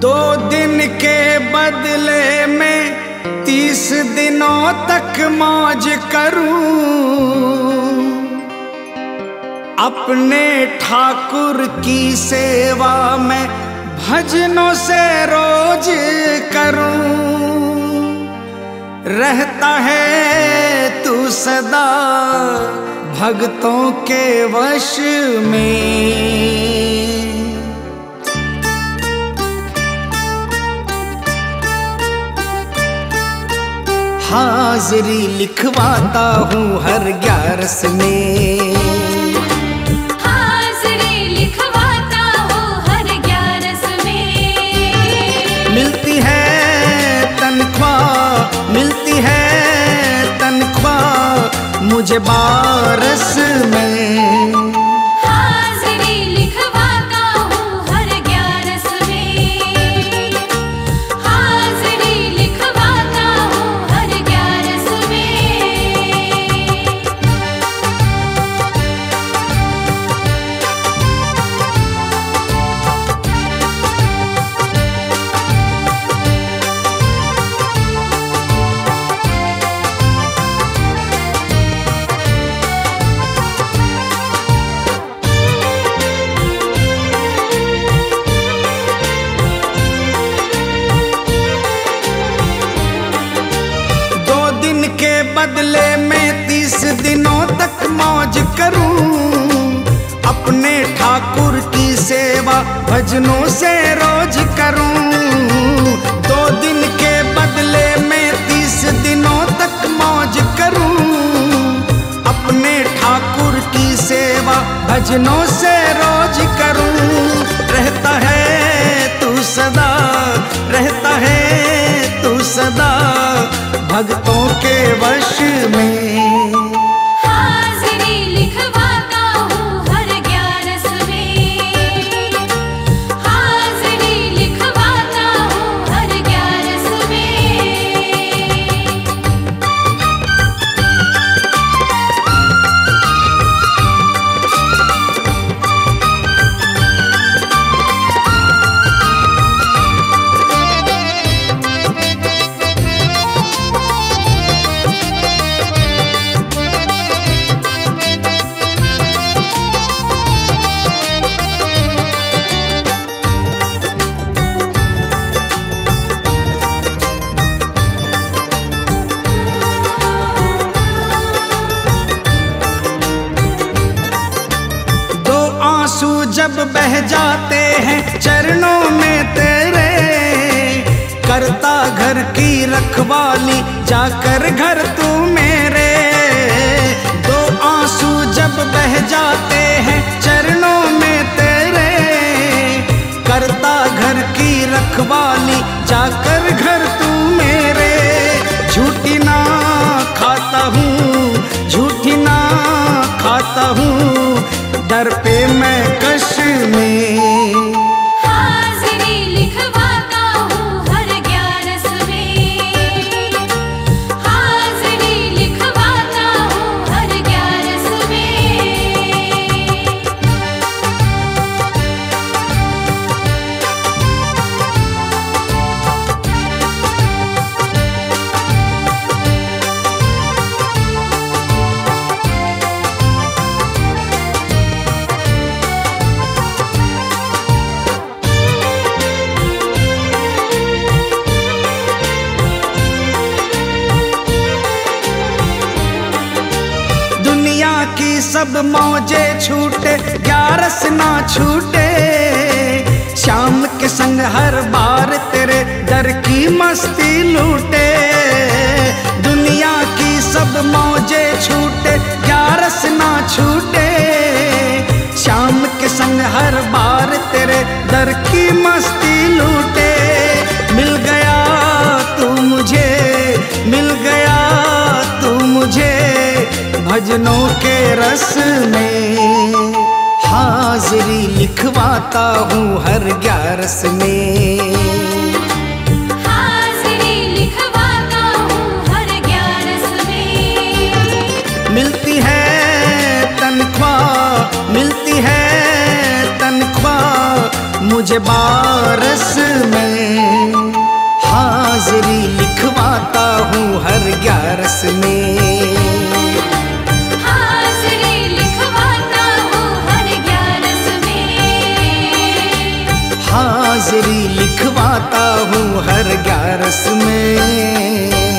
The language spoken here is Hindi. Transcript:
दो दिन के बदले में तीस दिनों तक मौज करूँ। अपने ठाकुर की सेवा में भजनों से रोज करूँ। रहता है तू सदा भक्तों के वश में। हाजिरी लिखवाता हूँ हर ग्यारस में। हाजिरी लिखवाता हूँ हर ग्यारस में। मिलती है तनख्वाह मिलती है तनख्वाह मुझे बारस में बदले में तीस दिनों तक मौज करूँ। अपने ठाकुर की सेवा भजनों से रोज करूँ। दो दिन के बदले में तीस दिनों तक मौज करूँ। अपने ठाकुर की सेवा भजनों से रोज करूँ। भक्तों के वश में। जब बह जाते हैं चरणों में तेरे, करता घर की रखवाली जाकर घर तू मेरे। दो आँसू जब बह जाते हैं चरणों में तेरे, करता घर की रखवाली जाकर सब मौजे छूटे, ग्यारस ना छूटे। शाम के संग हर बार तेरे दर की मस्ती लूटे। भजनों के रस में हाजिरी लिखवाता हूँ हर ग्यारस में। हाजिरी लिखवाता हूँ हर ग्यारस में। मिलती है तनख्वाह मिलती है तनख्वाह मुझे बारस में। हाजिरी लिखवाता हूँ हर ग्यारस में। हाजिरी लिखवाता हूँ हर ग्यारस में।